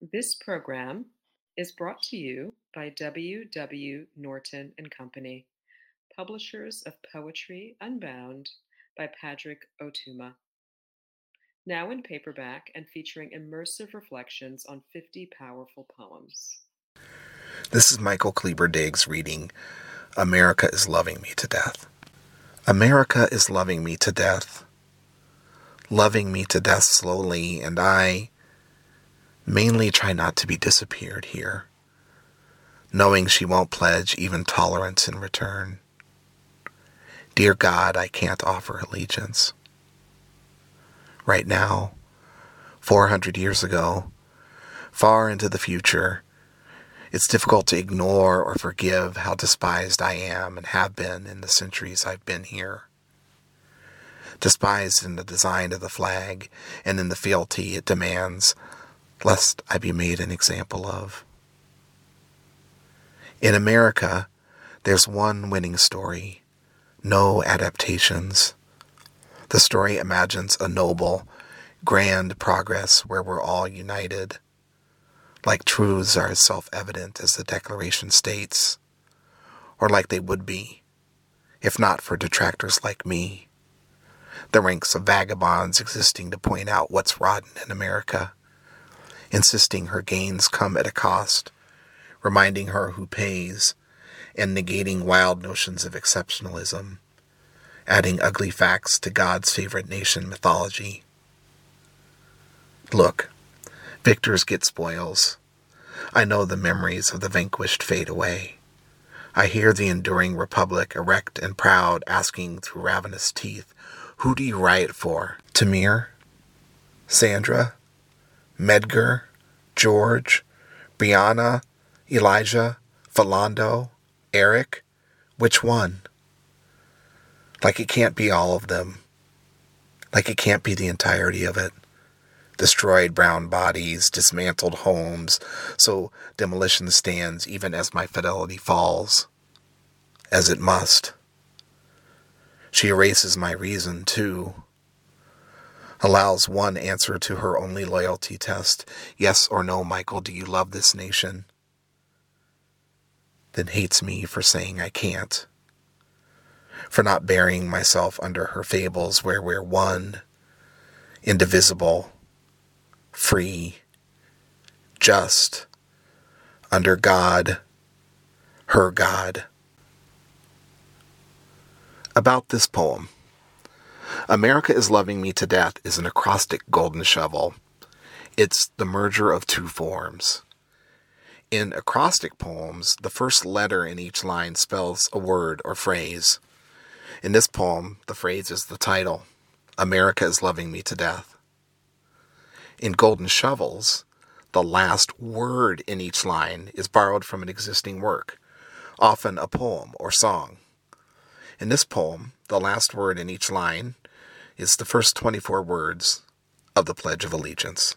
This program is brought to you by W. W. Norton and Company, publishers of Poetry Unbound by Padraig Ó Tuama. Now in paperback and featuring immersive reflections on 50 powerful poems. This is Michael Kleber Diggs reading America is Loving Me to Death. America is loving me to death, loving me to death slowly, and I mainly try not to be disappeared here, knowing she won't pledge even tolerance in return. Dear God, I can't offer allegiance. Right now, 400 years ago, far into the future, it's difficult to ignore or forgive how despised I am and have been in the centuries I've been here. Despised in the design of the flag and in the fealty it demands, lest I be made an example of. In America, there's one winning story, no adaptations. The story imagines a noble, grand progress where we're all united like truths are as self evident as the Declaration states, or like they would be, if not for detractors like me, the ranks of vagabonds existing to point out what's rotten in America, insisting her gains come at a cost, reminding her who pays, and negating wild notions of exceptionalism, adding ugly facts to God's favorite nation mythology. Look, Victors get spoils. I know the memories of the vanquished fade away. I hear the enduring republic erect and proud asking through ravenous teeth, Who do you riot for? Tamir? Sandra? Medgar? George? Breonna? Elijah? Philando? Eric? Which one? Like it can't be all of them. Like it can't be the entirety of it destroyed brown bodies, dismantled homes, so demolition stands even as my fidelity falls, as it must. She erases my reason, too. Allows one answer to her only loyalty test yes or no, Michael, do you love this nation? Then hates me for saying I can't. For not burying myself under her fables where we're one, indivisible, free, just, under God, her God. About this poem America is Loving Me to Death is an acrostic golden shovel. It's the merger of two forms. In acrostic poems, the first letter in each line spells a word or phrase. In this poem, the phrase is the title America is Loving Me to Death. In Golden Shovels, the last word in each line is borrowed from an existing work, often a poem or song. In this poem, the last word in each line is the first 24 words of the Pledge of Allegiance.